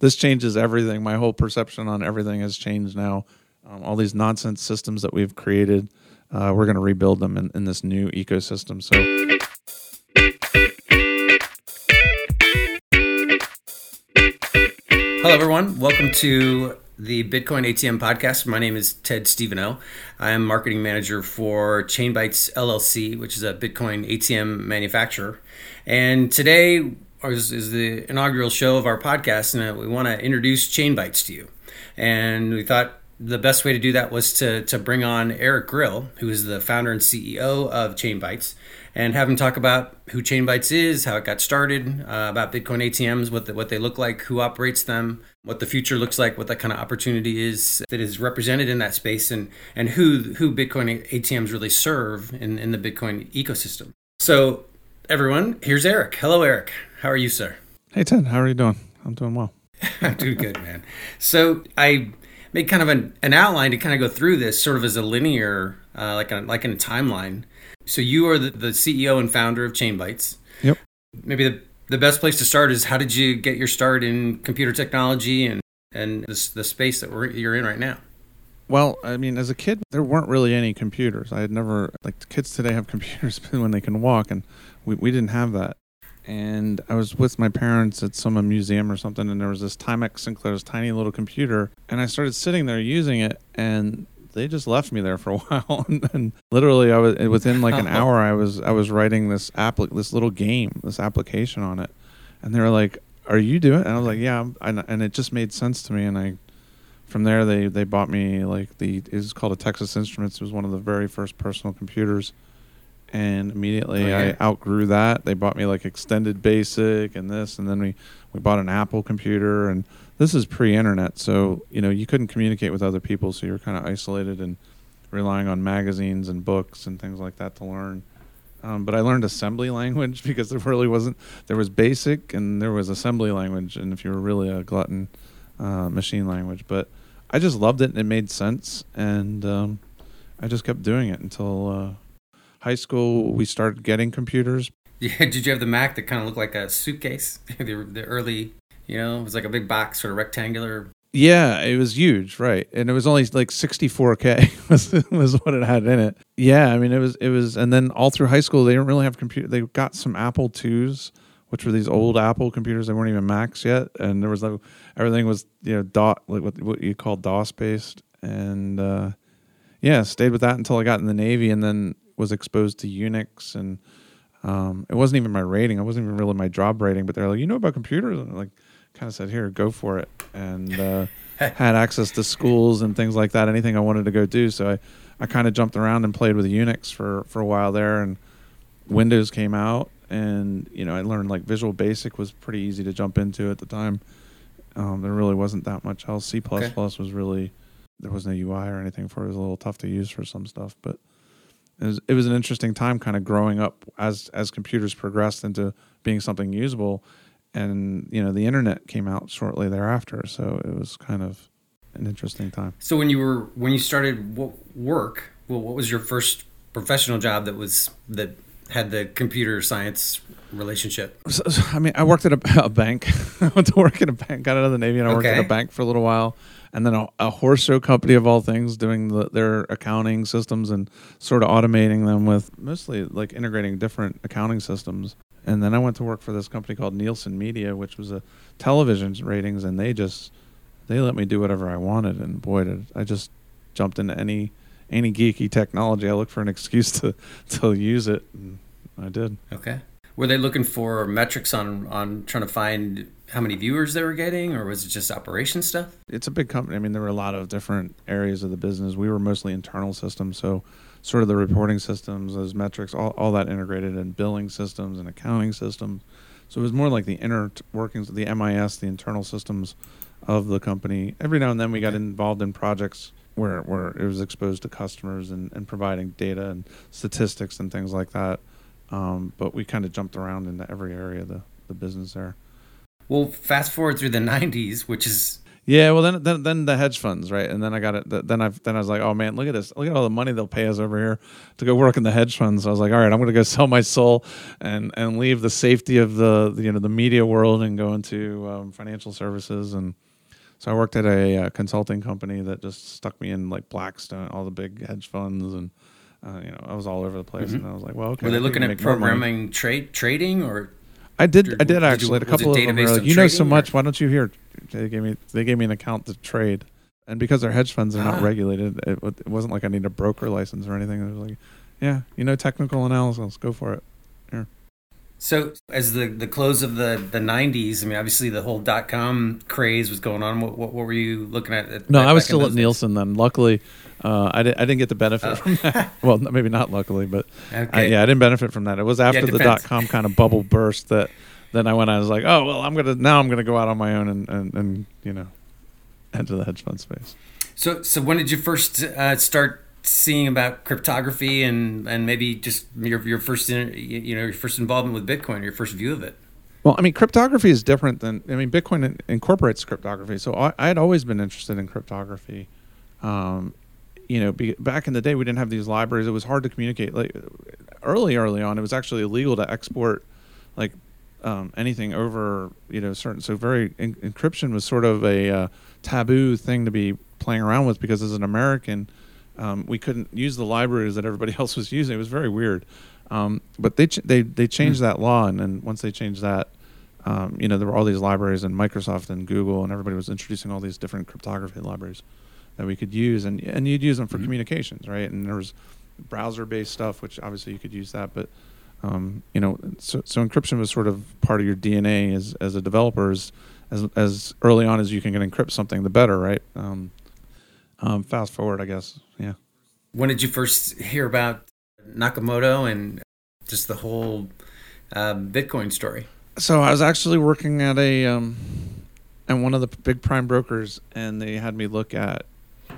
this changes everything. My whole perception on everything has changed now. Um, all these nonsense systems that we've created, uh, we're going to rebuild them in, in this new ecosystem. So. Hello, everyone. Welcome to the Bitcoin ATM podcast. My name is Ted Steveno. I am marketing manager for Chainbytes LLC, which is a Bitcoin ATM manufacturer. And today is, is the inaugural show of our podcast, and we want to introduce Chainbytes to you. And we thought the best way to do that was to, to bring on Eric Grill, who is the founder and CEO of Chainbytes, and have him talk about who Chainbytes is, how it got started, uh, about Bitcoin ATMs, what the, what they look like, who operates them, what the future looks like, what that kind of opportunity is that is represented in that space, and and who who Bitcoin ATMs really serve in, in the Bitcoin ecosystem. So, everyone, here's Eric. Hello, Eric. How are you, sir? Hey, Ted. How are you doing? I'm doing well. I'm doing good, man. So I made kind of an, an outline to kind of go through this sort of as a linear, uh, like a, like in a timeline. So you are the, the CEO and founder of Chainbytes. Yep. Maybe the, the best place to start is how did you get your start in computer technology and, and this, the space that we're, you're in right now? Well, I mean, as a kid, there weren't really any computers. I had never, like, kids today have computers when they can walk, and we, we didn't have that. And I was with my parents at some museum or something, and there was this Timex Sinclair's tiny little computer, and I started sitting there using it, and they just left me there for a while and, and literally i was within like an hour i was i was writing this app this little game this application on it and they were like are you doing it? and i was like yeah and, and it just made sense to me and i from there they they bought me like the it was called a texas instruments it was one of the very first personal computers and immediately okay. i outgrew that they bought me like extended basic and this and then we we bought an apple computer and this is pre-internet, so you know you couldn't communicate with other people, so you were kind of isolated and relying on magazines and books and things like that to learn. Um, but I learned assembly language because there really wasn't. There was basic and there was assembly language, and if you were really a glutton, uh, machine language. But I just loved it and it made sense, and um, I just kept doing it until uh, high school. We started getting computers. Yeah, did you have the Mac that kind of looked like a suitcase? the, the early you know, it was like a big box, sort of rectangular. Yeah, it was huge, right? And it was only like 64k was was what it had in it. Yeah, I mean it was it was, and then all through high school they didn't really have computer. They got some Apple IIs, which were these old Apple computers. They weren't even Macs yet, and there was like everything was you know dot like what what you call DOS based, and uh, yeah, stayed with that until I got in the Navy, and then was exposed to Unix and. Um, it wasn't even my rating. It wasn't even really my job rating, but they're like, you know about computers? And I'm like, kind of said, "Here, go for it," and uh, had access to schools and things like that. Anything I wanted to go do, so I, I kind of jumped around and played with Unix for for a while there, and Windows came out, and you know I learned like Visual Basic was pretty easy to jump into at the time. Um, there really wasn't that much else. C plus plus was really there was no UI or anything for it. It was a little tough to use for some stuff, but it was it was an interesting time kind of growing up as as computers progressed into being something usable and you know the internet came out shortly thereafter so it was kind of an interesting time so when you were when you started work well what was your first professional job that was that had the computer science relationship so, i mean i worked at a, a bank i went to work at a bank got out of the navy and i worked okay. at a bank for a little while and then a, a horse show company of all things doing the, their accounting systems and sort of automating them with mostly like integrating different accounting systems and then I went to work for this company called Nielsen Media, which was a television ratings, and they just they let me do whatever I wanted. And boy, did I just jumped into any any geeky technology. I look for an excuse to to use it, and I did. Okay. Were they looking for metrics on on trying to find how many viewers they were getting, or was it just operation stuff? It's a big company. I mean, there were a lot of different areas of the business. We were mostly internal systems, so sort of the reporting systems, those metrics, all, all that integrated in billing systems and accounting systems. So it was more like the inner workings of the MIS, the internal systems of the company. Every now and then we got involved in projects where, where it was exposed to customers and, and providing data and statistics and things like that. Um, but we kind of jumped around into every area of the, the business there. Well, fast forward through the 90s, which is Yeah, well then then then the hedge funds, right? And then I got it. Then I then I was like, oh man, look at this! Look at all the money they'll pay us over here to go work in the hedge funds. So I was like, all right, I'm going to go sell my soul and and leave the safety of the, the you know the media world and go into um, financial services. And so I worked at a, uh, consulting company that just stuck me in like Blackstone, all the big hedge funds, and uh, you know I was all over the place. Mm-hmm. And I was like, well, okay. Were they looking at programming trade trading or? I did. I did actually. Did you, a couple of them were like, "You know so much. Or? Why don't you hear they gave me they gave me an account to trade, and because they're hedge funds, they're not regulated. It, it wasn't like I need a broker license or anything. It was like, yeah, you know, technical analysis, go for it. Here. So, as the the close of the the '90s, I mean, obviously the whole dot com craze was going on. What, what, what were you looking at? at no, I was still at Nielsen then. Luckily, uh, I, di- I didn't get the benefit oh. from that. well, maybe not luckily, but okay. I, yeah, I didn't benefit from that. It was after yeah, the dot com kind of bubble burst that then I went. I was like, oh well, I'm gonna now I'm gonna go out on my own and and, and you know enter the hedge fund space. So so when did you first uh, start seeing about cryptography and and maybe just your your first you know your first involvement with Bitcoin, your first view of it? Well, I mean, cryptography is different than I mean, Bitcoin incorporates cryptography. So I, had always been interested in cryptography. Um, you know, be, back in the day, we didn't have these libraries. It was hard to communicate. Like early, early on, it was actually illegal to export like um, anything over you know certain so very in, encryption was sort of a uh, taboo thing to be playing around with because as an American um, we couldn't use the libraries that everybody else was using. It was very weird. Um, but they ch- they they changed mm. that law, and then once they changed that, um, you know, there were all these libraries, and Microsoft and Google, and everybody was introducing all these different cryptography libraries that we could use, and and you'd use them for mm-hmm. communications, right? And there was browser-based stuff, which obviously you could use that, but um, you know, so, so encryption was sort of part of your DNA as as a developer. As, as, as early on as you can get encrypt something, the better, right? Um, um, fast forward, I guess. Yeah. When did you first hear about Nakamoto and just the whole uh, Bitcoin story? So I was actually working at a um, at one of the big prime brokers, and they had me look at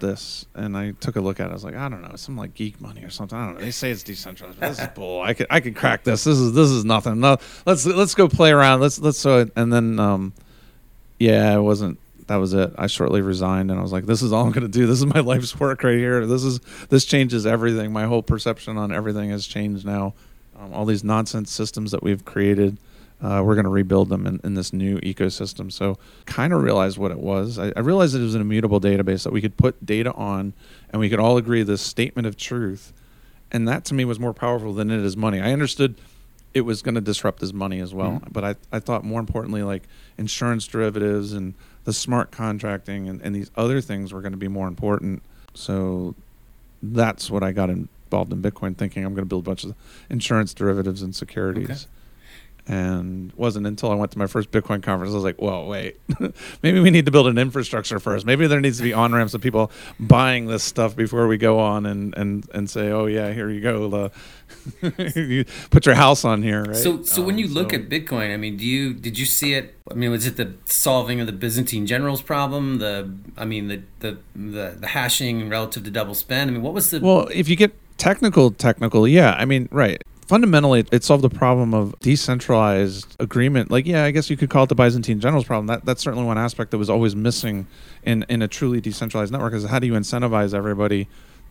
this and I took a look at it. I was like, I don't know, it's some like geek money or something. I don't know. They say it's decentralized, but this is bull. I could I could crack this. This is this is nothing. No, let's let's go play around. Let's let's so and then um, yeah, it wasn't. That was it. I shortly resigned and I was like, this is all I'm gonna do. This is my life's work right here. This is this changes everything. My whole perception on everything has changed now. Um, all these nonsense systems that we've created uh, we're going to rebuild them in, in, this new ecosystem. So, kind of realized what it was. I, I, realized it was an immutable database that we could put data on, and we could all agree this statement of truth. And that to me was more powerful than it is money. I understood it was going to disrupt his money as well, mm-hmm. but I, I thought more importantly, like insurance derivatives and the smart contracting and, and these other things were going to be more important. So, that's what I got involved in Bitcoin, thinking I'm going to build a bunch of insurance derivatives and securities. Okay and wasn't until I went to my first Bitcoin conference I was like, "Well, wait, maybe we need to build an infrastructure first. Maybe there needs to be on ramps of people buying this stuff before we go on and and and say, oh yeah, here you go, the you put your house on here, right?" So, so um, when you look so, at Bitcoin, I mean, do you did you see it? I mean, was it the solving of the Byzantine generals problem? The, I mean, the the the, the hashing relative to double spend. I mean, what was the? Well, if you get technical, technical, yeah. I mean, right fundamentally it solved the problem of decentralized agreement. Like yeah i guess you could call it the byzantine generals problem. That, that's certainly one aspect that was always missing in, in a truly decentralized network is how do you incentivize everybody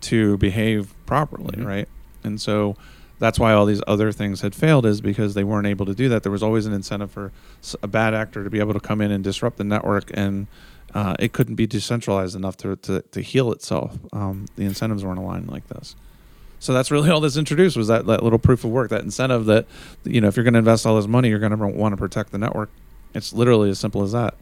to behave properly mm-hmm. right? And so that's why all these other things had failed is because they weren't able to do that. There was always an incentive for a bad actor to be able to come in and disrupt the network and uh, it couldn't be decentralized enough to, to, to heal itself. Um, the incentives weren't aligned like this so that's really all this introduced was that, that little proof of work, that incentive that, you know, if you're going to invest all this money, you're going to want to protect the network. It's literally as simple as that.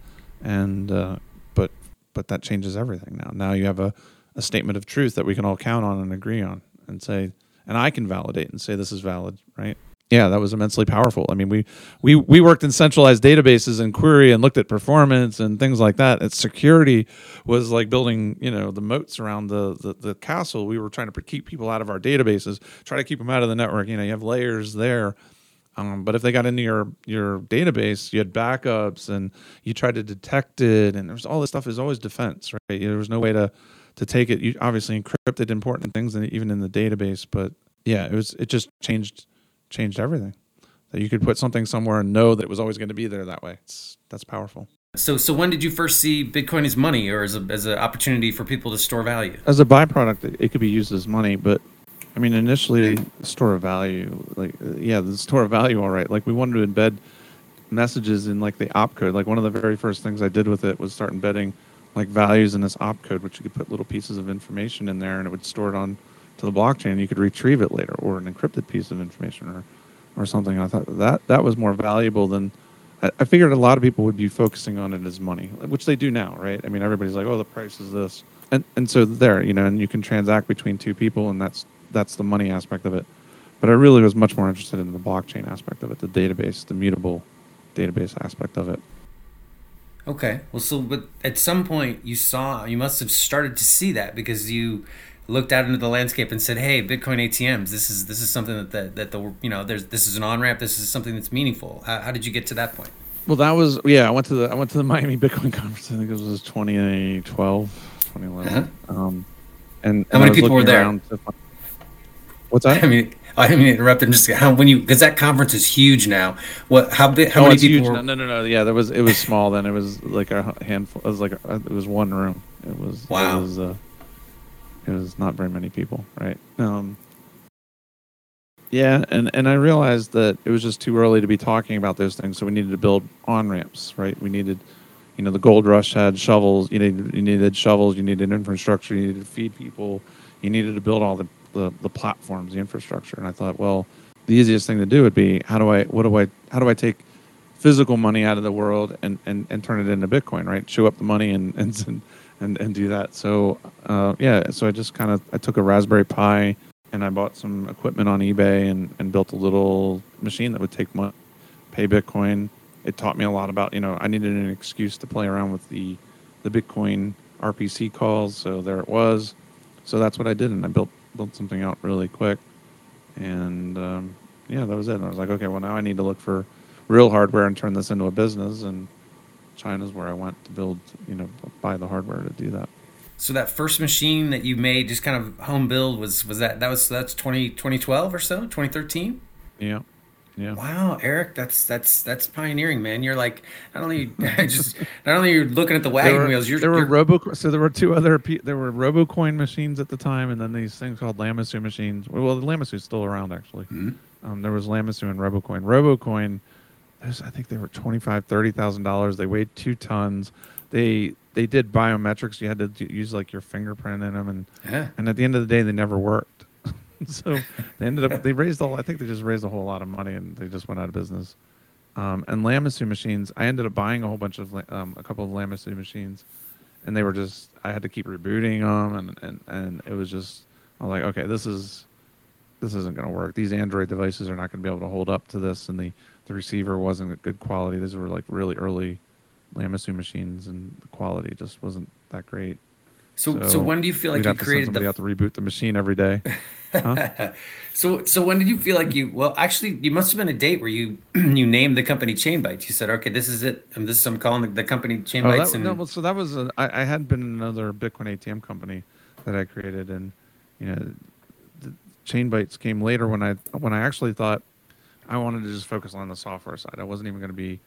And, uh, but, but that changes everything now. Now you have a, a statement of truth that we can all count on and agree on and say, and I can validate and say this is valid, right? Yeah, that was immensely powerful. I mean, we we we worked in centralized databases and query and looked at performance and things like that. Its security was like building, you know, the moats around the, the the castle. We were trying to keep people out of our databases, try to keep them out of the network. You know, you have layers there. Um, but if they got into your your database, you had backups and you tried to detect it, and there's all this stuff is always defense, right? There was no way to to take it. You obviously encrypted important things, in, even in the database, but yeah, it was it just changed changed everything. That you could put something somewhere and know that it was always going to be there that way. It's, that's powerful. So, so when did you first see Bitcoin as money or as a, as an opportunity for people to store value? As a byproduct, it, it could be used as money, but I mean, initially, store of value, like, yeah, the store of value, all right. Like, we wanted to embed messages in like the opcode. Like, one of the very first things I did with it was start embedding like values in this opcode, which you could put little pieces of information in there, and it would store it on to the blockchain. You could retrieve it later, or an encrypted piece of information, or or something. I thought that that was more valuable than I, I figured a lot of people would be focusing on it as money, which they do now, right? I mean, everybody's like, oh, the price is this, and and so there, you know, and you can transact between two people, and that's that's the money aspect of it. But I really was much more interested in the blockchain aspect of it, the database, the mutable database aspect of it. Okay. Well, so but at some point you saw you must have started to see that because you looked out into the landscape and said, "Hey, Bitcoin ATMs. This is this is something that the, that the you know there's this is an on ramp. This is something that's meaningful." How, how did you get to that point? Well, that was yeah. I went to the I went to the Miami Bitcoin conference. I think it was 2012, 2011. Uh-huh. Um, and how many people were there? What's that? I mean, I didn't mean interrupt. I'm just how when you because that conference is huge now. What how big? How oh, many people? Were... No, no, no, Yeah, there was it was small then. It was like a handful. It was like a, it was one room. It was wow. It was, uh, it was not very many people, right? Um, yeah, and and I realized that it was just too early to be talking about those things. So we needed to build on ramps, right? We needed, you know, the gold rush had shovels. You needed you needed shovels. You needed infrastructure. You needed to feed people. You needed to build all the the, the platforms, the infrastructure. And I thought, well, the easiest thing to do would be how do I what do I how do I take physical money out of the world and, and, and turn it into Bitcoin, right? Chew up the money and and and, and and do that. So uh, yeah, so I just kind of I took a Raspberry Pi and I bought some equipment on eBay and, and built a little machine that would take money, pay Bitcoin. It taught me a lot about you know I needed an excuse to play around with the the Bitcoin RPC calls. So there it was. So that's what I did, and I built built something out really quick. And um, yeah, that was it. And I was like, okay, well now I need to look for real hardware and turn this into a business. And China's where I went to build, you know, buy the hardware to do that. So that first machine that you made, just kind of home build, was was that that was that's 20, 2012 or so, twenty thirteen. Yeah. Yeah. Wow, Eric, that's that's that's pioneering, man. You're like not only just not only you're looking at the wagon there were, wheels. You're there were Robo. So there were two other. There were RoboCoin machines at the time, and then these things called Lamassu machines. Well, the Lamassu's still around actually. Mm-hmm. Um, there was Lamassu and RoboCoin. RoboCoin, I think they were twenty five, thirty thousand dollars. They weighed two tons. They they did biometrics. You had to use like your fingerprint in them, and yeah. and at the end of the day, they never worked. so they ended up they raised all I think they just raised a whole lot of money and they just went out of business. Um, and Lamassu machines, I ended up buying a whole bunch of um, a couple of Lamassu machines, and they were just I had to keep rebooting them and and and it was just I was like okay this is this isn't going to work. These Android devices are not going to be able to hold up to this, and the the receiver wasn't a good quality. These were like really early Lamassu machines, and the quality just wasn't that great. So, so, so when do you feel like you created the? Have to reboot the machine every day. Huh? so, so when did you feel like you? Well, actually, you must have been a date where you you named the company Chainbytes. You said, "Okay, this is it. And this is I'm calling the, the company Chainbytes." Oh, that, and... no, well, so that was a, I, I had been another Bitcoin ATM company that I created, and you know, the Chainbytes came later when I when I actually thought I wanted to just focus on the software side. I wasn't even going to be,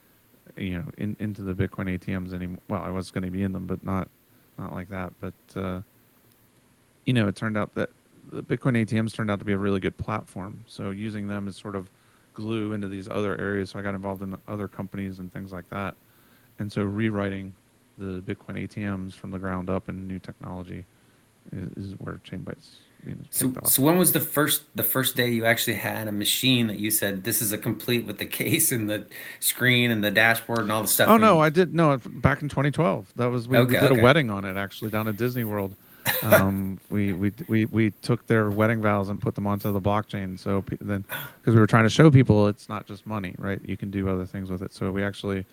you know, in, into the Bitcoin ATMs anymore. Well, I was going to be in them, but not not like that. But uh, you know, it turned out that the Bitcoin ATMs turned out to be a really good platform. So using them as sort of glue into these other areas. So I got involved in other companies and things like that. And so rewriting the Bitcoin ATMs from the ground up in new technology is, is where Chainbytes. So, so when was the first the first day you actually had a machine that you said this is a complete with the case and the screen and the dashboard and all the stuff? Oh no, I did no back in 2012. That was we, okay, we did okay. a wedding on it actually down at Disney World um, we, we we we took their wedding vows and put them onto the blockchain. So pe- then, because we were trying to show people it's not just money, right? You can do other things with it. So we actually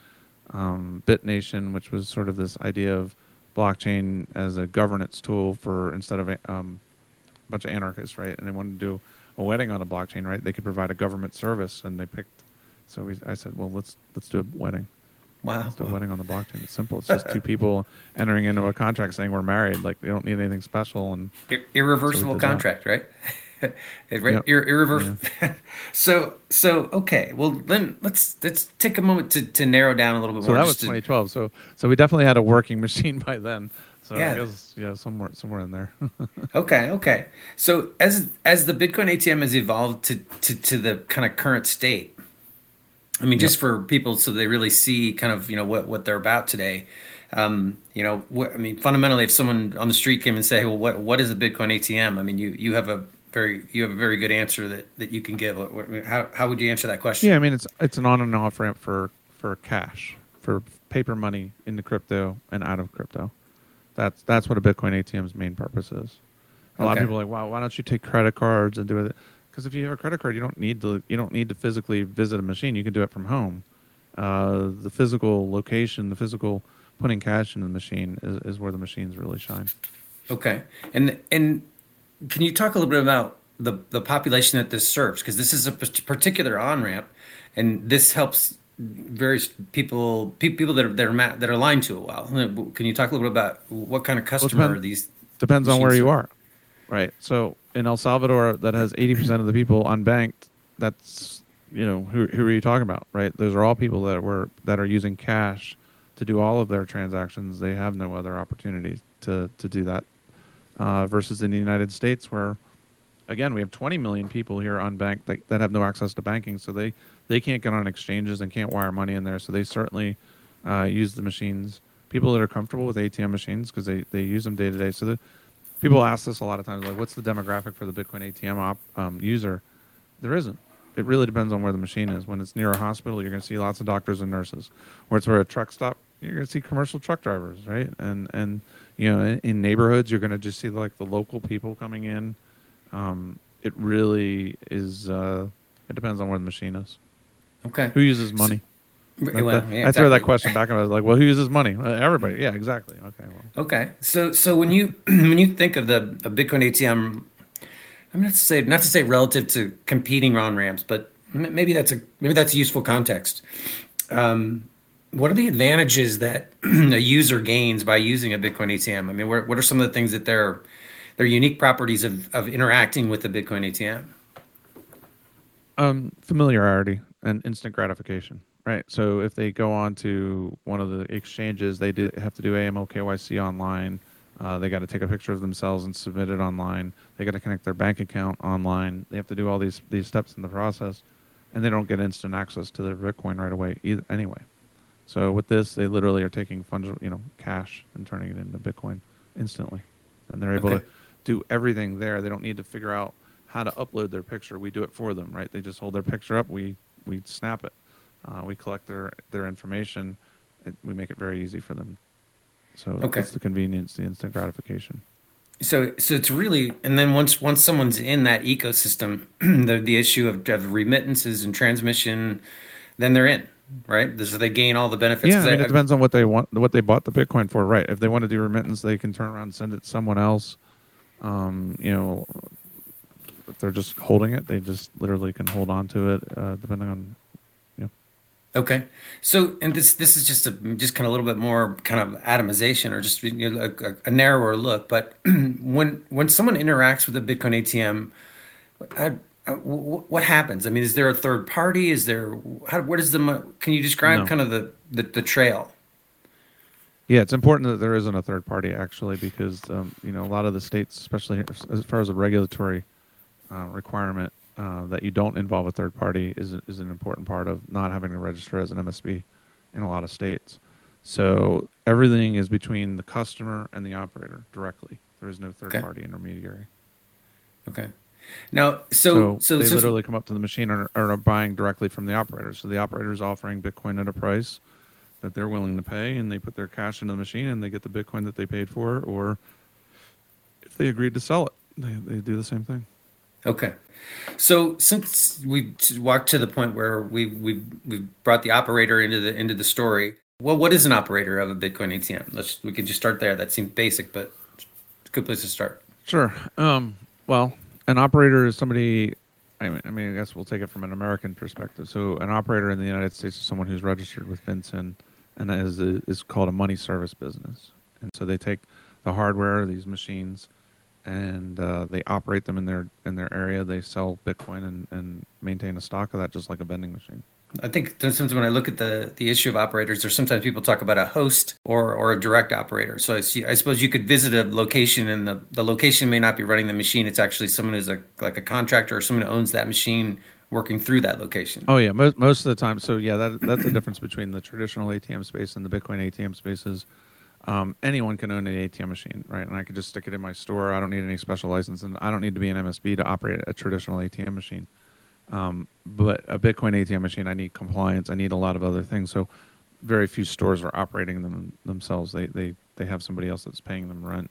um, BitNation, which was sort of this idea of blockchain as a governance tool for instead of um, bunch of anarchists, right? And they wanted to do a wedding on a blockchain, right? They could provide a government service, and they picked. So we, I said, well, let's let's do a wedding. Wow. It's a wedding on the blockchain. It's simple. It's just two people entering into a contract saying we're married. Like they don't need anything special and Ir- irreversible so contract, that. right? right, yep. irreversible. Yeah. so so okay. Well then let's let's take a moment to, to narrow down a little bit so more. So that was 2012. So so we definitely had a working machine by then. So yeah. Guess, yeah, somewhere somewhere in there. okay, okay. So as as the Bitcoin ATM has evolved to to, to the kind of current state, I mean, yep. just for people so they really see kind of you know what what they're about today. Um, you know, what, I mean, fundamentally, if someone on the street came and say, "Well, what what is a Bitcoin ATM?" I mean, you you have a very you have a very good answer that that you can give. How how would you answer that question? Yeah, I mean, it's it's an on and off ramp for for cash for paper money into crypto and out of crypto. That's that's what a Bitcoin ATM's main purpose is. A okay. lot of people are like, wow, why don't you take credit cards and do it? Because if you have a credit card, you don't need to you don't need to physically visit a machine. You can do it from home. Uh, the physical location, the physical putting cash in the machine is, is where the machines really shine. Okay, and and can you talk a little bit about the the population that this serves? Because this is a particular on ramp, and this helps various people people that are that are that are aligned to it well. Can you talk a little bit about what kind of customer well, depend, these depends on where you are, right? So in El Salvador, that has eighty percent of the people unbanked. That's you know who who are you talking about, right? Those are all people that were that are using cash to do all of their transactions. They have no other opportunity to to do that. Uh, versus in the United States, where again we have 20 million people here unbanked that, that have no access to banking, so they they can't get on exchanges and can't wire money in there. So they certainly uh, use the machines. People that are comfortable with ATM machines because they, they use them day to day. So the, people ask us a lot of times, like, what's the demographic for the Bitcoin ATM op, um, user? There isn't. It really depends on where the machine is. When it's near a hospital, you're going to see lots of doctors and nurses. Where it's where a truck stop, you're going to see commercial truck drivers, right? And and you know, in, in neighborhoods, you're going to just see like the local people coming in. Um, it really is. Uh, it depends on where the machine is. Okay. Who uses money? Well, yeah. I throw that question back and I was like, well, who uses money? Everybody. Yeah, exactly. Okay. Well. Okay. So, so when you when you think of the a Bitcoin ATM, I'm not to say not to say relative to competing on ramps, but maybe that's a maybe that's a useful context. Um, what are the advantages that a user gains by using a Bitcoin ATM? I mean, what, what are some of the things that they're their unique properties of, of interacting with the Bitcoin ATM? Um, familiarity and instant gratification, right? So if they go on to one of the exchanges, they do have to do AML KYC online. Uh, they got to take a picture of themselves and submit it online. They got to connect their bank account online. They have to do all these these steps in the process, and they don't get instant access to their Bitcoin right away either. Anyway, so with this, they literally are taking fungible, you know, cash and turning it into Bitcoin instantly, and they're able okay. to do everything there. They don't need to figure out how to upload their picture. We do it for them, right? They just hold their picture up. We we snap it. Uh, we collect their their information. and we make it very easy for them. So okay. it's the convenience, the instant gratification. So so it's really and then once once someone's in that ecosystem, the the issue of, of remittances and transmission, then they're in right? So they gain all the benefits. Yeah, I mean, it depends on what they want, what they bought the Bitcoin for, right? If they want to do remittance, they can turn around and send it to someone else. Um, you know, if they're just holding it, they just literally can hold on to it, uh, depending on. Yeah. Okay, so and this this is just a just kind of a little bit more kind of atomization or just you know, a, a, narrower look. But when when someone interacts with a Bitcoin ATM, I, I, what happens? I mean, is there a third party? Is there how, what is the? Can you describe no. kind of the, the the trail? Yeah, it's important that there isn't a third party actually, because um, you know a lot of the states, especially as far as the regulatory uh, requirement uh, that you don't involve a third party is, is an important part of not having to register as an MSB in a lot of states. So everything is between the customer and the operator directly. There is no third okay. party intermediary. Okay. Now, so so, so they so, literally come up to the machine and are, are buying directly from the operator. So the operator is offering Bitcoin at a price that they're willing to pay, and they put their cash into the machine and they get the Bitcoin that they paid for. Or if they agreed to sell it, they they do the same thing. Okay. So since we walked to the point where we we we brought the operator into the into the story, well, what is an operator of a Bitcoin ATM? Let's we could just start there. That seems basic, but it's a good place to start. Sure. Um, well, an operator is somebody. I mean, I mean, I guess we'll take it from an American perspective. So, an operator in the United States is someone who's registered with FinCEN, and is is called a money service business. And so they take the hardware, these machines, and uh, they operate them in their in their area. They sell Bitcoin and, and maintain a stock of that, just like a vending machine. I think sometimes when I look at the the issue of operators, there's sometimes people talk about a host or or a direct operator. So I, see, I suppose you could visit a location, and the, the location may not be running the machine. It's actually someone who's a like a contractor or someone who owns that machine working through that location. Oh yeah, most most of the time. So yeah, that that's the difference between the traditional ATM space and the Bitcoin ATM spaces. Um, anyone can own an ATM machine, right? And I could just stick it in my store. I don't need any special license, and I don't need to be an MSB to operate a traditional ATM machine. Um, but a Bitcoin ATM machine, I need compliance. I need a lot of other things. So very few stores are operating them themselves. They they they have somebody else that's paying them rent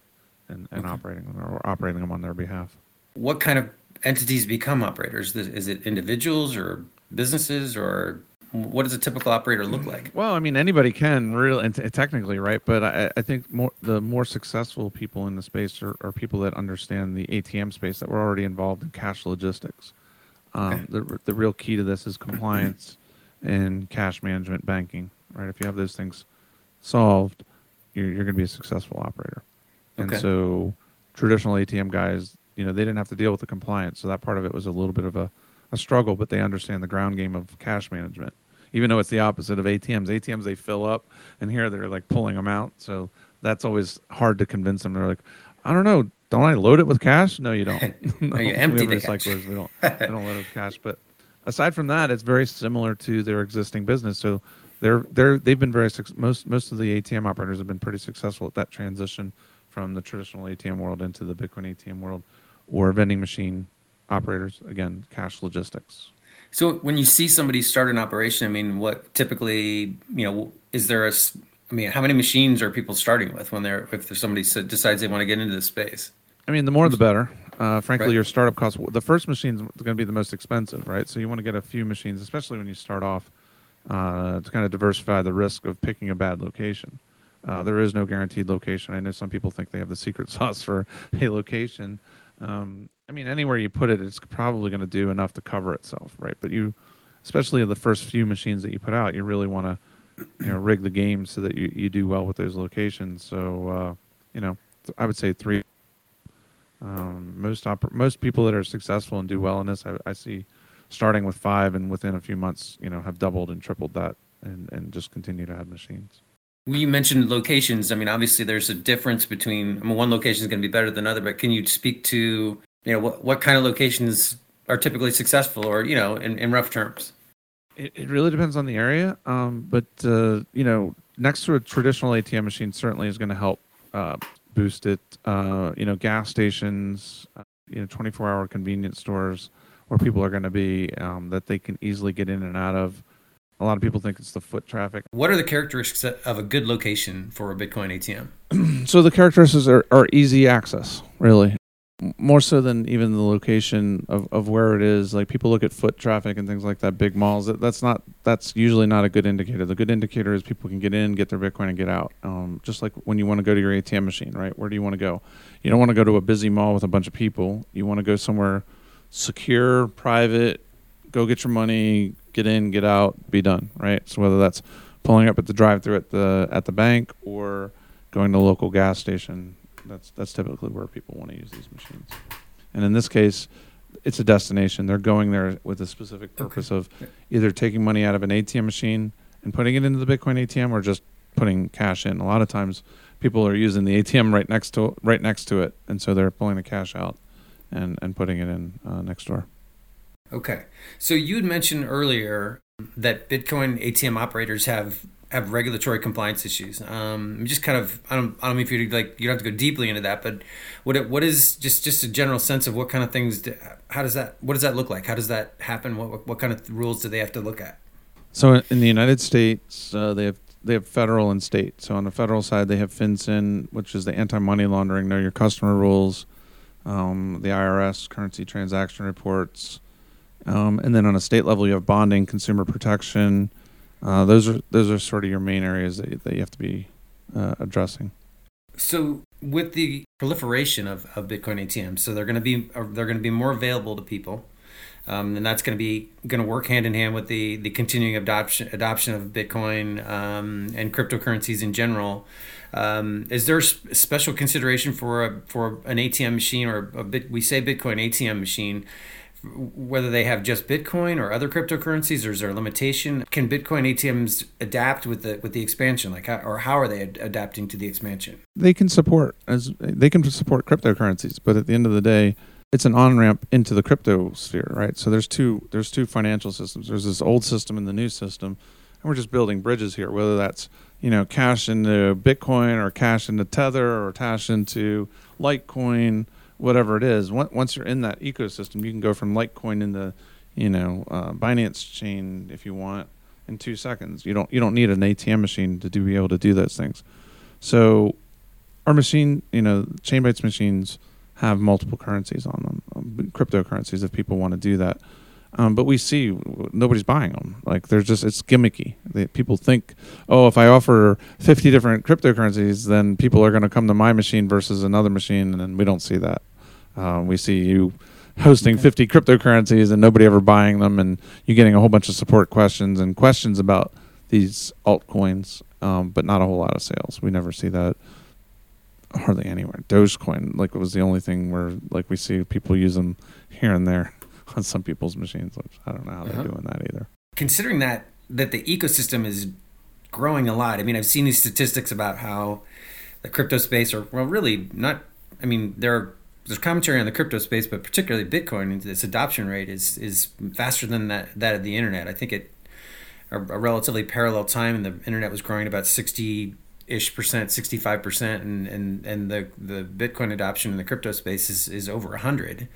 and, and okay. operating them or operating them on their behalf. What kind of entities become operators? Is it individuals or businesses or what does a typical operator look like? Well, I mean, anybody can really, and t- technically, right? But I, I, think more the more successful people in the space are, are, people that understand the ATM space that were already involved in cash logistics. Um, okay. the, the real key to this is compliance and cash management banking, right? If you have those things solved, you're, you're going to be a successful operator. And okay. so traditional ATM guys, you know, they didn't have to deal with the compliance. So that part of it was a little bit of a, a struggle, but they understand the ground game of cash management. Even though it's the opposite of ATMs. ATMs, they fill up, and here they're like pulling them out. So that's always hard to convince them. They're like, I don't know, don't I load it with cash? No, you don't. no, you empty we the recyclers. We don't. they don't load it with cash. But aside from that, it's very similar to their existing business. So they're they're they've been very most most of the ATM operators have been pretty successful at that transition from the traditional ATM world into the Bitcoin ATM world, or vending machine operators. Again, cash logistics. So when you see somebody start an operation, I mean, what typically, you know, is there a I mean, how many machines are people starting with when they're if there's somebody decides they want to get into the space? I mean, the more the better. Uh, frankly, right. your startup costs. The first machine is going to be the most expensive, right? So you want to get a few machines, especially when you start off, uh, to kind of diversify the risk of picking a bad location. Uh, there is no guaranteed location. I know some people think they have the secret sauce for a location. Um, I mean, anywhere you put it, it's probably going to do enough to cover itself, right? But you, especially the first few machines that you put out, you really want to you know rig the game so that you, you do well with those locations. So uh, you know, I would say three. Um, most oper- most people that are successful and do well in this, I, I, see starting with five and within a few months, you know, have doubled and tripled that, and and just continue to add machines. You mentioned locations. I mean, obviously, there's a difference between I mean, one location is going to be better than another. But can you speak to you know what what kind of locations are typically successful, or you know, in, in rough terms? It, it really depends on the area, um, but uh, you know, next to a traditional ATM machine certainly is going to help uh, boost it. Uh, you know, gas stations, uh, you know, 24-hour convenience stores where people are going to be um, that they can easily get in and out of. A lot of people think it's the foot traffic. What are the characteristics of a good location for a Bitcoin ATM? so the characteristics are, are easy access, really. More so than even the location of, of where it is. Like people look at foot traffic and things like that big malls. That's not that's usually not a good indicator. The good indicator is people can get in get their bitcoin and get out. Um, just like when you want to go to your atm machine right? Where do you want to go? You don't want to go to a busy mall with a bunch of people. You want to go somewhere secure private go get your money get in get out be done right so whether that's pulling up at the drive through at the at the bank or going to a local gas station that's that's typically where people want to use these machines. And in this case, it's a destination. They're going there with a specific purpose okay. of either taking money out of an ATM machine and putting it into the Bitcoin ATM, or just putting cash in. A lot of times, people are using the ATM right next to right next to it, and so they're pulling the cash out and and putting it in uh, next door. Okay, so you had mentioned earlier that Bitcoin ATM operators have have regulatory compliance issues. Um, just kind of I don't I don't know if you like you don't have to go deeply into that, but what what is just just a general sense of what kind of things do, how does that what does that look like? How does that happen? What what kind of rules do they have to look at? So in the United States, uh, they have they have federal and state. So on the federal side, they have FinCEN, which is the anti-money laundering, know your customer rules, um, the IRS, currency transaction reports, um, and then on a state level, you have bonding, consumer protection, uh, those are those are sort of your main areas that, that you have to be uh, addressing. So with the proliferation of, of Bitcoin ATMs, so they're going to be uh, they're going to be more available to people, um, and that's going to be going to work hand in hand with the the continuing adoption adoption of Bitcoin um, and cryptocurrencies in general. Um, is there sp- special consideration for a, for an ATM machine or a bit? We say Bitcoin ATM machine whether they have just Bitcoin or other cryptocurrencies, or is there a limitation? Can Bitcoin ATMs adapt with the with the expansion? Like, how, or how are they ad- adapting to the expansion? They can support as they can support cryptocurrencies, but at the end of the day, it's an on ramp into the crypto sphere, right? So there's two there's two financial systems. There's this old system and the new system, and we're just building bridges here. Whether that's you know cash into Bitcoin or cash into Tether or cash into Litecoin whatever it is. Once you're in that ecosystem, you can go from Litecoin into, you know, uh, Binance chain if you want in two seconds. You don't you don't need an ATM machine to do, be able to do those things. So, our machine, you know, Chainbytes machines have multiple currencies on them, um, cryptocurrencies if people want to do that. Um, but we see nobody's buying them. Like there's just it's gimmicky. They, people think, oh, if I offer 50 different cryptocurrencies, then people are going to come to my machine versus another machine, and we don't see that. Uh, we see you hosting 50 cryptocurrencies and nobody ever buying them, and you getting a whole bunch of support questions and questions about these altcoins, um, but not a whole lot of sales. We never see that hardly anywhere. Dogecoin, like it was the only thing where like we see people use them here and there on some people's machines. Which I don't know how uh-huh. they're doing that either. Considering that that the ecosystem is growing a lot. I mean, I've seen these statistics about how the crypto space, or well, really not. I mean, there are there's commentary on the crypto space, but particularly Bitcoin, its adoption rate is is faster than that that of the internet. I think it a, a relatively parallel time, and the internet was growing about sixty ish percent, sixty five percent, and and and the the Bitcoin adoption in the crypto space is is over hundred.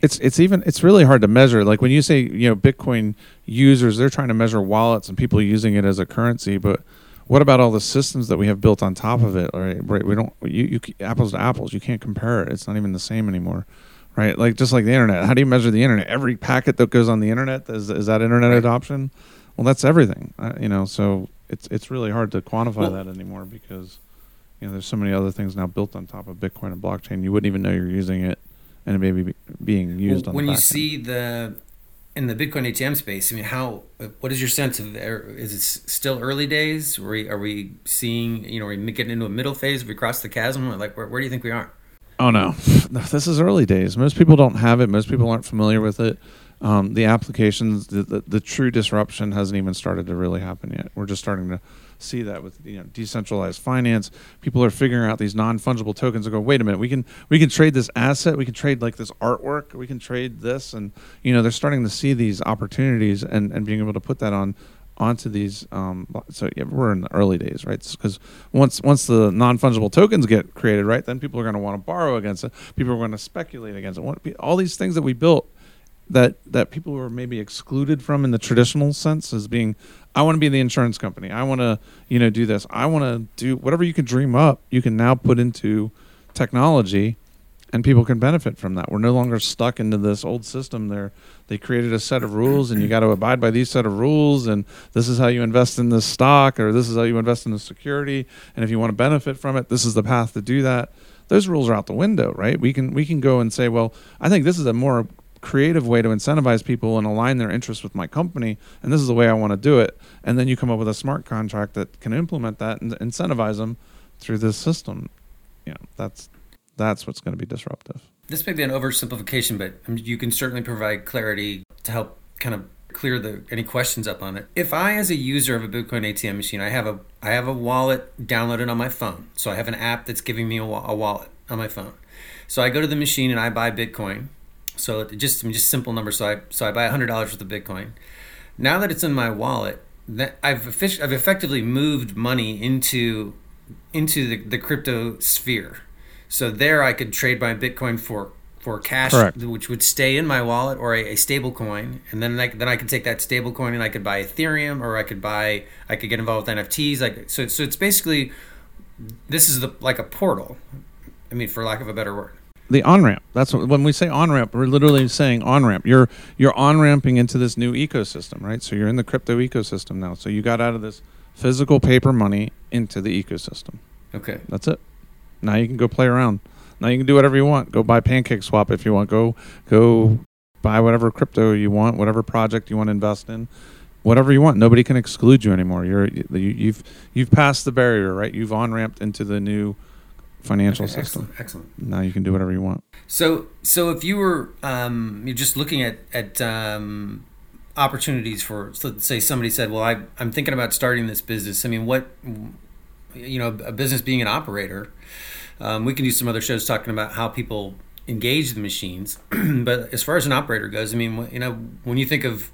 It's it's even it's really hard to measure. Like when you say you know Bitcoin users, they're trying to measure wallets and people using it as a currency, but what about all the systems that we have built on top of it? Right, right. We don't you, you apples to apples. You can't compare it. It's not even the same anymore, right? Like just like the internet. How do you measure the internet? Every packet that goes on the internet is is that internet right. adoption? Well, that's everything. Uh, you know, so it's it's really hard to quantify well, that anymore because you know there's so many other things now built on top of Bitcoin and blockchain. You wouldn't even know you're using it, and it may be being used well, on. When you see the in the Bitcoin ATM space, I mean, how? What is your sense of? Er, is it still early days? Are we, are we seeing? You know, are we getting into a middle phase? Have we crossed the chasm? Like, where, where do you think we are? Oh no, this is early days. Most people don't have it. Most people aren't familiar with it. Um, the applications, the, the, the true disruption hasn't even started to really happen yet. We're just starting to see that with you know decentralized finance. People are figuring out these non fungible tokens and go, wait a minute, we can we can trade this asset, we can trade like this artwork, we can trade this, and you know they're starting to see these opportunities and and being able to put that on onto these. Um, so yeah, we're in the early days, right? Because once once the non fungible tokens get created, right, then people are going to want to borrow against it. People are going to speculate against it. All these things that we built that that people were maybe excluded from in the traditional sense as being I want to be the insurance company. I want to, you know, do this. I want to do whatever you can dream up. You can now put into technology, and people can benefit from that. We're no longer stuck into this old system. There, they created a set of rules, and you got to abide by these set of rules. And this is how you invest in this stock, or this is how you invest in the security. And if you want to benefit from it, this is the path to do that. Those rules are out the window, right? We can we can go and say, well, I think this is a more creative way to incentivize people and align their interests with my company and this is the way i want to do it. And then you come up with a smart contract that can implement that and incentivize them through this system. You know that's that's what's going to be disruptive. This may be an oversimplification but um, you can certainly provide clarity to help kind of clear the any questions up on it. If i as a user of a bitcoin atm machine i have a i have a wallet downloaded on my phone so i have an app that's giving me a, a wallet on my phone. So i go to the machine and i buy bitcoin so just just simple numbers. So I so I buy hundred dollars worth of Bitcoin. Now that it's in my wallet, that I've I've effectively moved money into into the, the crypto sphere. So there I could trade my Bitcoin for for cash, Correct. which would stay in my wallet, or a, a stable coin, and then I, then I could take that stable coin and I could buy Ethereum, or I could buy I could get involved with NFTs. Like so, so it's basically this is the like a portal. I mean, for lack of a better word the on ramp. That's what, when we say on ramp, we're literally saying on ramp. You're you're on ramping into this new ecosystem, right? So you're in the crypto ecosystem now. So you got out of this physical paper money into the ecosystem. Okay, that's it. Now you can go play around. Now you can do whatever you want. Go buy Pancake Swap if you want. Go go buy whatever crypto you want, whatever project you want to invest in. whatever you want. Nobody can exclude you anymore. You're you, you've you've passed the barrier, right? You've on ramped into the new financial Okay, system. excellent, excellent. Now you can do whatever you want. So, so if you were um, you're just looking at at um, opportunities for, let's say somebody said, "Well, I, I'm thinking about starting this business." I mean, what you know, a business being an operator. Um, we can do some other shows talking about how people engage the machines, but as far as an operator goes, I mean, you know, when you think of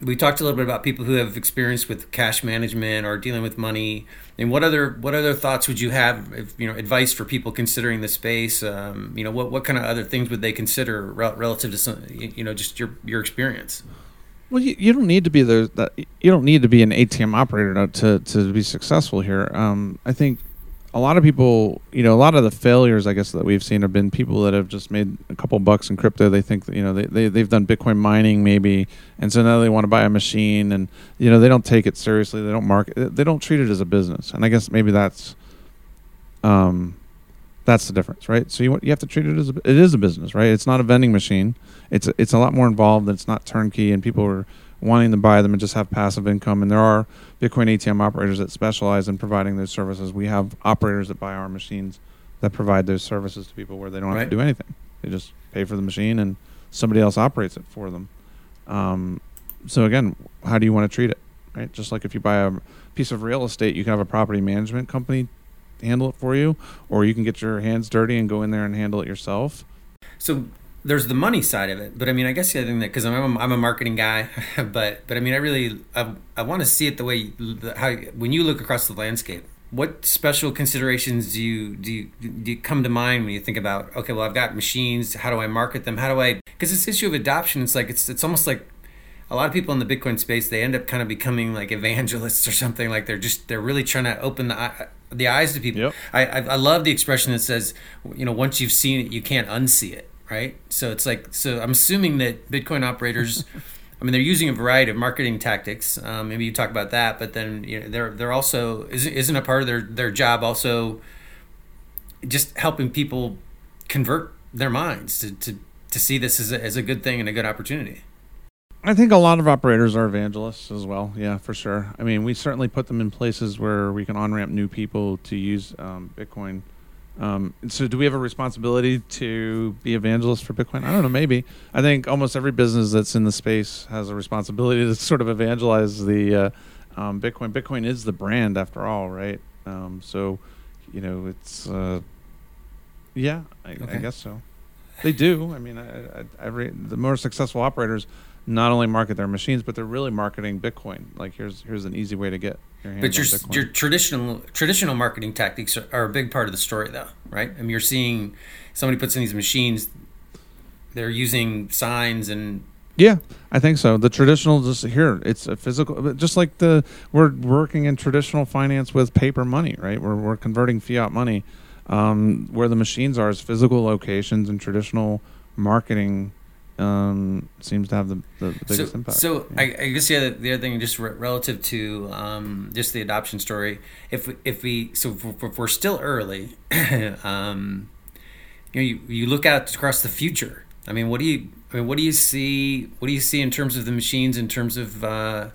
we talked a little bit about people who have experience with cash management or dealing with money. And what other what other thoughts would you have? If, you know, advice for people considering the space. Um, you know, what what kind of other things would they consider rel- relative to some, you know, just your your experience? Well, you, you don't need to be the you don't need to be an ATM operator to to, to be successful here. Um, I think a lot of people, you know, a lot of the failures I guess that we've seen have been people that have just made a couple bucks in crypto. They think you know they, they they've done Bitcoin mining maybe, and so now they want to buy a machine, and you know they don't take it seriously. They don't market. They don't treat it as a business, and I guess maybe that's um that's the difference, right? So you you have to treat it as a, it is a business, right? It's not a vending machine. It's a, it's a lot more involved. It's not turnkey, and people are wanting to buy them and just have passive income. And there are Bitcoin ATM operators that specialize in providing those services. We have operators that buy our machines that provide those services to people where they don't have Right. to do anything. They just pay for the machine, and somebody else operates it for them. Um, so again, how do you want to treat it? Right? Just like if you buy a piece of real estate, you can have a property management company handle it for you, or you can get your hands dirty and go in there and handle it yourself. So there's the money side of it, but I mean, I guess the other thing that because I'm a, I'm a marketing guy, but but I mean, I really I, I want to see it the way the, how when you look across the landscape. What special considerations do you, do you do you come to mind when you think about okay, well, I've got machines. How do I market them? How do I? Because this issue of adoption, it's like it's it's almost like a lot of people in the Bitcoin space they end up kind of becoming like evangelists or something. Like they're just they're really trying to open the the eyes to people. Yep. I, I I love the expression that says, you know, once you've seen it, you can't unsee it, right? So it's like so. I'm assuming that Bitcoin operators. I mean, they're using a variety of marketing tactics. Um, maybe you talk about that, but then you know, they're they're also isn't isn't a part of their their job also just helping people convert their minds to to, to see this as a, as a good thing and a good opportunity. I think a lot of operators are evangelists as well. Yeah, for sure. I mean, we certainly put them in places where we can on ramp new people to use um, Bitcoin. Um, so, do we have a responsibility to be evangelists for Bitcoin? I don't know. Maybe. I think almost every business that's in the space has a responsibility to sort of evangelize the uh, um, Bitcoin. Bitcoin is the brand, after all, right? Um, so, you know, it's uh, yeah, I, I guess so. They do. I mean, I, I, every the more successful operators not only market their machines, but they're really marketing Bitcoin. Like here's here's an easy way to get your hands But your Bitcoin. your traditional traditional marketing tactics are, are a big part of the story, though, right? I mean, you're seeing somebody puts in these machines, they're using signs and yeah, I think so. The traditional just here, it's a physical, just like the we're working in traditional finance with paper money, right? We're we're converting fiat money. Um, where the machines are is physical locations and traditional marketing um, seems to have the, the, the biggest so, impact. So Yeah. I, I guess the other the other thing, just re- relative to um, just the adoption story, if if we so if, if we're still early, um, you know, you, you look out across the future. I mean, what do you I mean, what do you see? What do you see in terms of the machines? In terms of uh,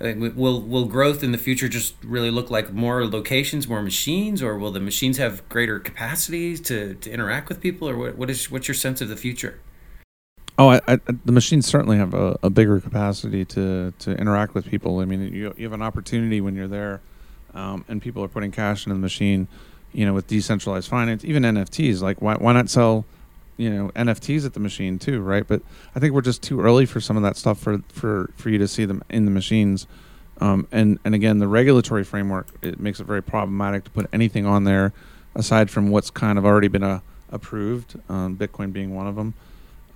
will will growth in the future just really look like more locations, more machines, or will the machines have greater capacities to, to interact with people, or what, what is what's your sense of the future? Oh, I, I, the machines certainly have a, a bigger capacity to, to interact with people. I mean, you, you have an opportunity when you're there, um, and people are putting cash into the machine. You know, with decentralized finance, even NFTs. Like, why why not sell, you know, NFTs at the machine too, right? But I think we're just too early for some of that stuff for for, for you to see them in the machines. Um, and and again, the regulatory framework it makes it very problematic to put anything on there aside from what's kind of already been uh, approved. Um, Bitcoin being one of them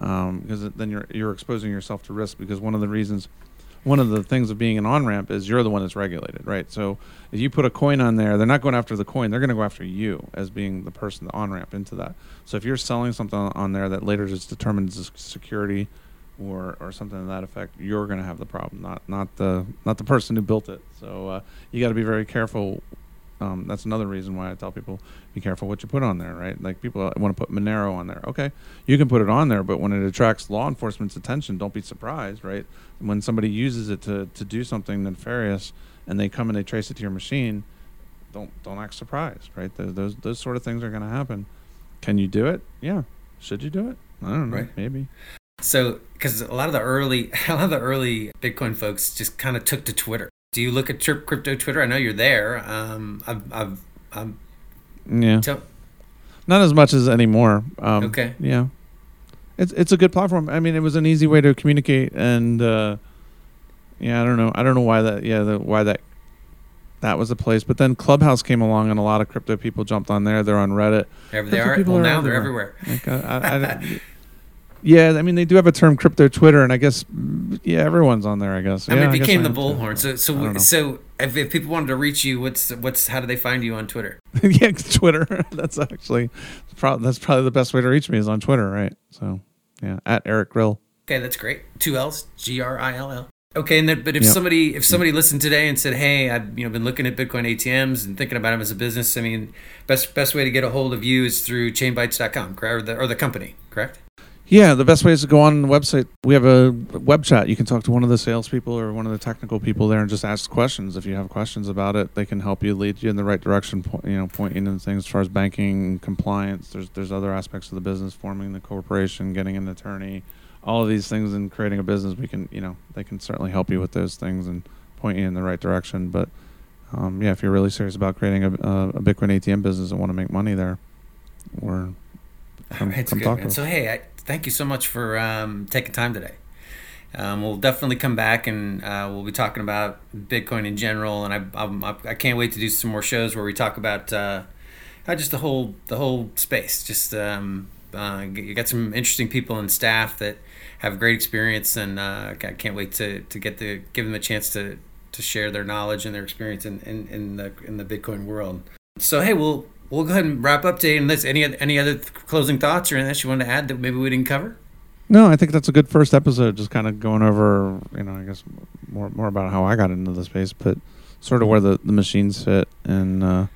um, because then you're you're exposing yourself to risk because one of the reasons one of the things of being an on ramp is you're the one that's regulated right? So if you put a coin on there they're not going after the coin they're going to go after you as being the person the on ramp into that. So if you're selling something on there that later just determines security or or something to that effect you're going to have the problem not not the not the person who built it. So uh, you got to be very careful Um, that's another reason why I tell people be careful what you put on there, right? Like people want to put Monero on there. Okay, you can put it on there, but when it attracts law enforcement's attention, don't be surprised, right? When somebody uses it to, to do something nefarious and they come and they trace it to your machine, don't don't act surprised, right? Those those, those sort of things are going to happen. Can you do it? Yeah. Should you do it? I don't know. Right. Maybe. So, because a lot of the early, a lot of the early Bitcoin folks just kind of took to Twitter. Do you look at Crypto Twitter? I know you're there. Um, I've, I've, I'm. Yeah. Tell, Not as much as anymore. Um, Okay. Yeah. It's it's a good platform. I mean, it was an easy way to communicate, and uh, yeah, I don't know. I don't know why that. Yeah, the, why that. That was a place, but then Clubhouse came along, and a lot of crypto people jumped on there. They're on Reddit. there they are. people Well, are now they're everywhere. everywhere. Like, I, I, I yeah, I mean, they do have a term, crypto Twitter, and I guess yeah, everyone's on there. I guess. I mean, Yeah, it became the bullhorn. So, so, so, if, if people wanted to reach you, what's, what's, how do they find you on Twitter? yeah, Twitter. That's actually, that's probably the best way to reach me is on Twitter, right? So, yeah, at Eric Grill. Okay, that's great. Two L's, G R I L L. Okay, and then, but if Yep. somebody if somebody listened today and said, "Hey, I've you know been looking at Bitcoin ATMs and thinking about them as a business," I mean, best best way to get a hold of you is through chainbytes.com, correct? Or the, or the company, correct? Yeah, the best way is to go on the website. We have a web chat. You can talk to one of the salespeople or one of the technical people there and just ask questions. If you have questions about it, they can help you lead you in the right direction. You know, point you into things as far as banking, compliance. There's there's other aspects of the business, forming the corporation, getting an attorney, all of these things, and creating a business. We can you know they can certainly help you with those things and point you in the right direction. But um, yeah, if you're really serious about creating a, a, a Bitcoin ATM business and want to make money there, or come, It's come good. So hey, I, thank you so much for um, taking time today. Um, we'll definitely come back and uh, we'll be talking about Bitcoin in general, and I, I'm, I can't wait to do some more shows where we talk about uh, just the whole the whole space. Just um, uh, you got some interesting people and staff that have great experience, and uh, I can't wait to, to get to give them a chance to, to share their knowledge and their experience in, in, in the in the Bitcoin world. So hey, we'll we'll go ahead and wrap up today. Unless any any other closing thoughts or anything else you want to add that maybe we didn't cover. No, I think that's a good first episode. Just kind of going over, you know, I guess more more about how I got into the space, but sort of where the, the machines fit, and uh,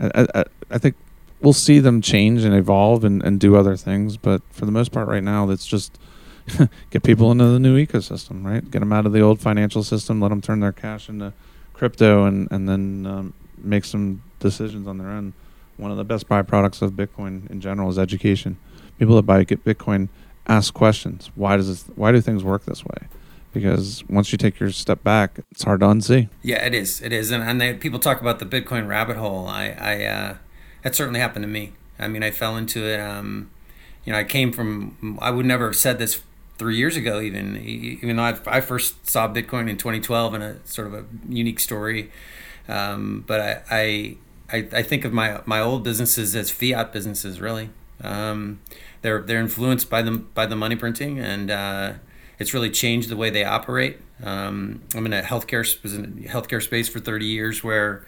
I, I I think we'll see them change and evolve and, and do other things. But for the most part, right now, that's just get people into the new ecosystem, right? Get them out of the old financial system, let them turn their cash into crypto, and and then um, make some decisions on their own. One of the best byproducts of Bitcoin in general is education. People that buy get Bitcoin ask questions. Why does this? Why do things work this way? Because once you take your step back, it's hard to unsee. Yeah, it is. It is, and and they, people talk about the Bitcoin rabbit hole. I, I, uh, that certainly happened to me. I mean, I fell into it. Um, you know, I came from. I would never have said this three years ago, even even though I, I first saw Bitcoin in 2012 in a sort of a unique story. Um, but I, I, I, I think of my my old businesses as fiat businesses, really. Um, they're they're influenced by the by the money printing, and uh, it's really changed the way they operate. Um, I'm in a healthcare was in healthcare space for 30 years, where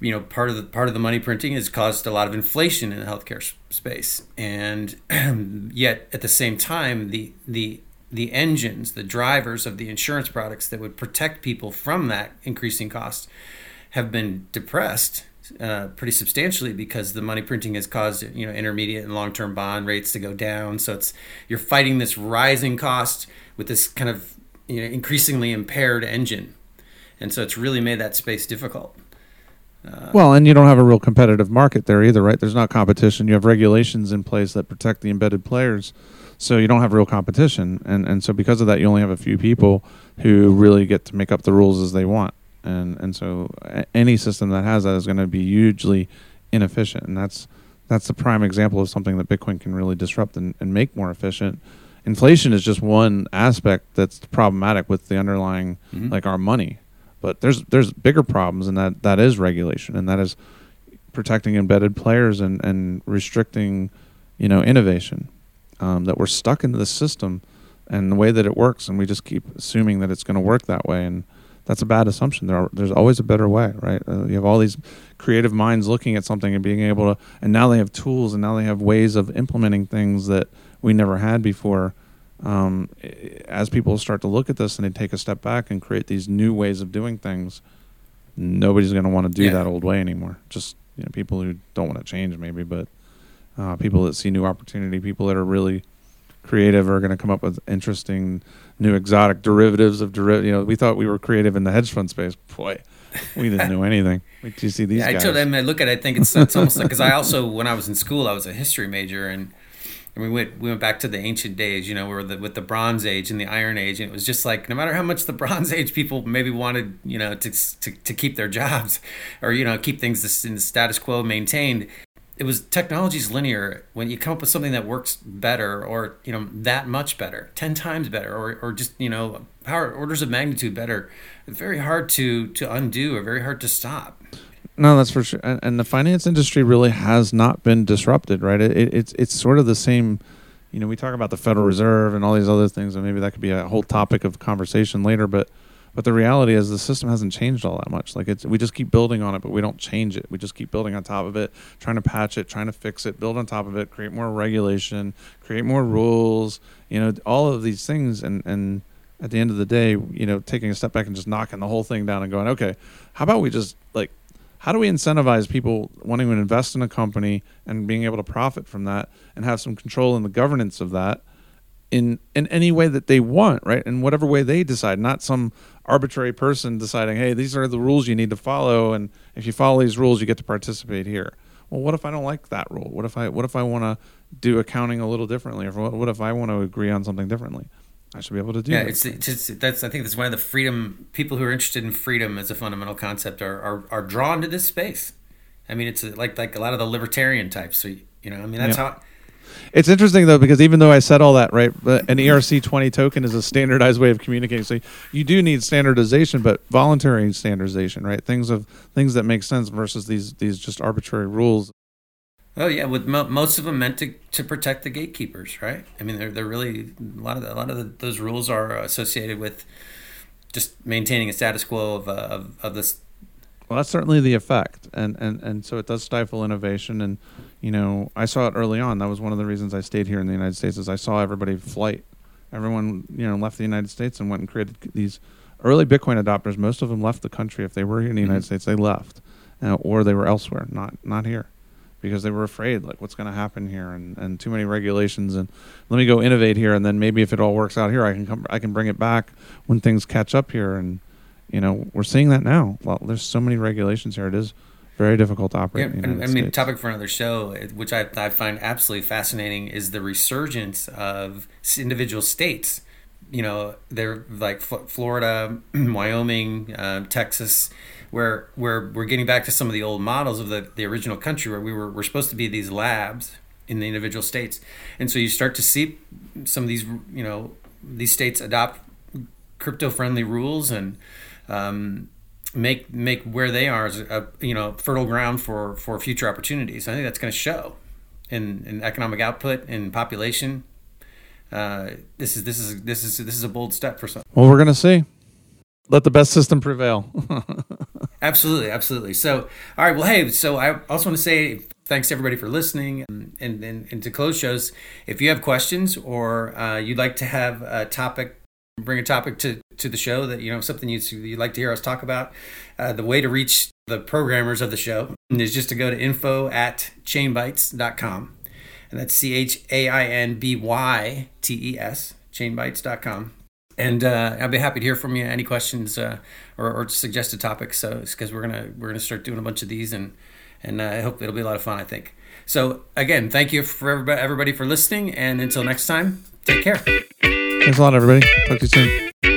you know part of the part of the money printing has caused a lot of inflation in the healthcare space, and yet at the same time, the the the engines, the drivers of the insurance products that would protect people from that increasing cost have been depressed uh, pretty substantially because the money printing has caused you know intermediate and long term bond rates to go down. So it's you're fighting this rising cost with this kind of you know increasingly impaired engine, and so it's really made that space difficult. Well, and you don't have a real competitive market there either, right? There's not competition. You have regulations in place that protect the embedded players, so you don't have real competition. And and so because of that, you only have a few people who really get to make up the rules as they want. And and so a- any system that has that is going to be hugely inefficient. And that's that's the prime example of something that Bitcoin can really disrupt and, and make more efficient. Inflation is just one aspect that's problematic with the underlying Mhm. like our money. But there's there's bigger problems, and that that is regulation, and that is protecting embedded players and and restricting, you know, innovation. Um, that we're stuck into the system and the way that it works, and we just keep assuming that it's going to work that way, and that's a bad assumption. There are, there's always a better way, right? Uh, you have all these creative minds looking at something and being able to, and now they have tools, and now they have ways of implementing things that we never had before um, as people start to look at this and they take a step back and create these new ways of doing things, nobody's going to want to do Yeah. that old way anymore. Just you know, people who don't want to change, maybe, but uh, people that see new opportunity, people that are really creative, are going to come up with interesting, new exotic derivatives of derivative. You know, we thought we were creative in the hedge fund space. Boy, we didn't know anything. Wait till you see these Yeah, I guys. told them I look at it. I think it's it's almost like because I also when I was in school I was a history major and. And we went we went back to the ancient days, you know, where the with the Bronze Age and the Iron Age, and it was just like no matter how much the Bronze Age people maybe wanted, you know, to to, to keep their jobs, or you know, keep things in the status quo maintained, it was technology's linear. When you come up with something that works better, or you know, that much better, ten times better, or or just you know, power orders of magnitude better, very hard to to undo or very hard to stop. No, that's for sure. And, and the finance industry really has not been disrupted, right? It, it, it's it's sort of the same. You know, we talk about the Federal Reserve and all these other things, and maybe that could be a whole topic of conversation later. But but the reality is, the system hasn't changed all that much. Like it's we just keep building on it, but we don't change it. We just keep building on top of it, trying to patch it, trying to fix it, build on top of it, create more regulation, create more rules. You know, all of these things, and and at the end of the day, you know, taking a step back and just knocking the whole thing down and going, okay, how about we just like how do we incentivize people wanting to invest in a company and being able to profit from that and have some control in the governance of that in in any way that they want right in whatever way they decide not some arbitrary person deciding hey these are the rules you need to follow and if you follow these rules you get to participate here well what if i don't like that rule what if i what if i want to do accounting a little differently or what, what if i want to agree on something differently i should be able to do Yeah, that. it's, it's just that's I think that's one of the freedom people who are interested in freedom as a fundamental concept are are, are drawn to this space. I mean, it's like like a lot of the libertarian types. So you know, I mean, that's Yeah. how. It's interesting though because even though I said all that, right, an ERC twenty token is a standardized way of communicating. So you do need standardization, but voluntary standardization, right? Things of things that make sense versus these these just arbitrary rules. Oh yeah, with mo- most of them meant to, to protect the gatekeepers, right? I mean, they're they're really a lot of the, a lot of the, those rules are associated with just maintaining a status quo of uh, of, of this. Well, that's certainly the effect, and and and so it does stifle innovation. And you know, I saw it early on. That was one of the reasons I stayed here in the United States. Is I saw everybody flight. Everyone, you know, left the United States and went and created these early Bitcoin adopters. Most of them left the country. If they were here in the United Mhm. States, they left, uh, or they were elsewhere, not not here, because they were afraid, like, what's going to happen here, and, and too many regulations. And let me go innovate here, and then maybe if it all works out here, I can come, I can bring it back when things catch up here. And you know, we're seeing that now. Well, there's so many regulations here. It is very difficult to operate Yeah, in the and, I mean, States. topic for another show, which I, I find absolutely fascinating, is the resurgence of individual states. You know, they're like Florida, Wyoming, uh, Texas, where where we're getting back to some of the old models of the, the original country, where we were we're supposed to be these labs in the individual states, and so you start to see some of these, you know, these states adopt crypto friendly rules and um, make make where they are as a you know fertile ground for for future opportunities. I think that's going to show in in economic output and population. Uh, this is this is this is this is a bold step for some. well, we're gonna see. Let the best system prevail. Absolutely, absolutely. So, all right. Well, hey. So, I also want to say thanks to everybody for listening, and and, and to close shows. If you have questions or uh, you'd like to have a topic, bring a topic to to the show that you know something you'd, you'd like to hear us talk about. Uh, the way to reach the programmers of the show is just to go to info at chainbytes.com. And that's C H A I N B Y T E S, chainbytes.com. And uh, I'll be happy to hear from you. Any questions uh, or, or suggested topics? So, because we're gonna we're gonna start doing a bunch of these, and and uh, I hope it'll be a lot of fun. I think. So again, thank you for everybody, everybody for listening, and until next time, take care. Thanks a lot, everybody. Talk to you soon.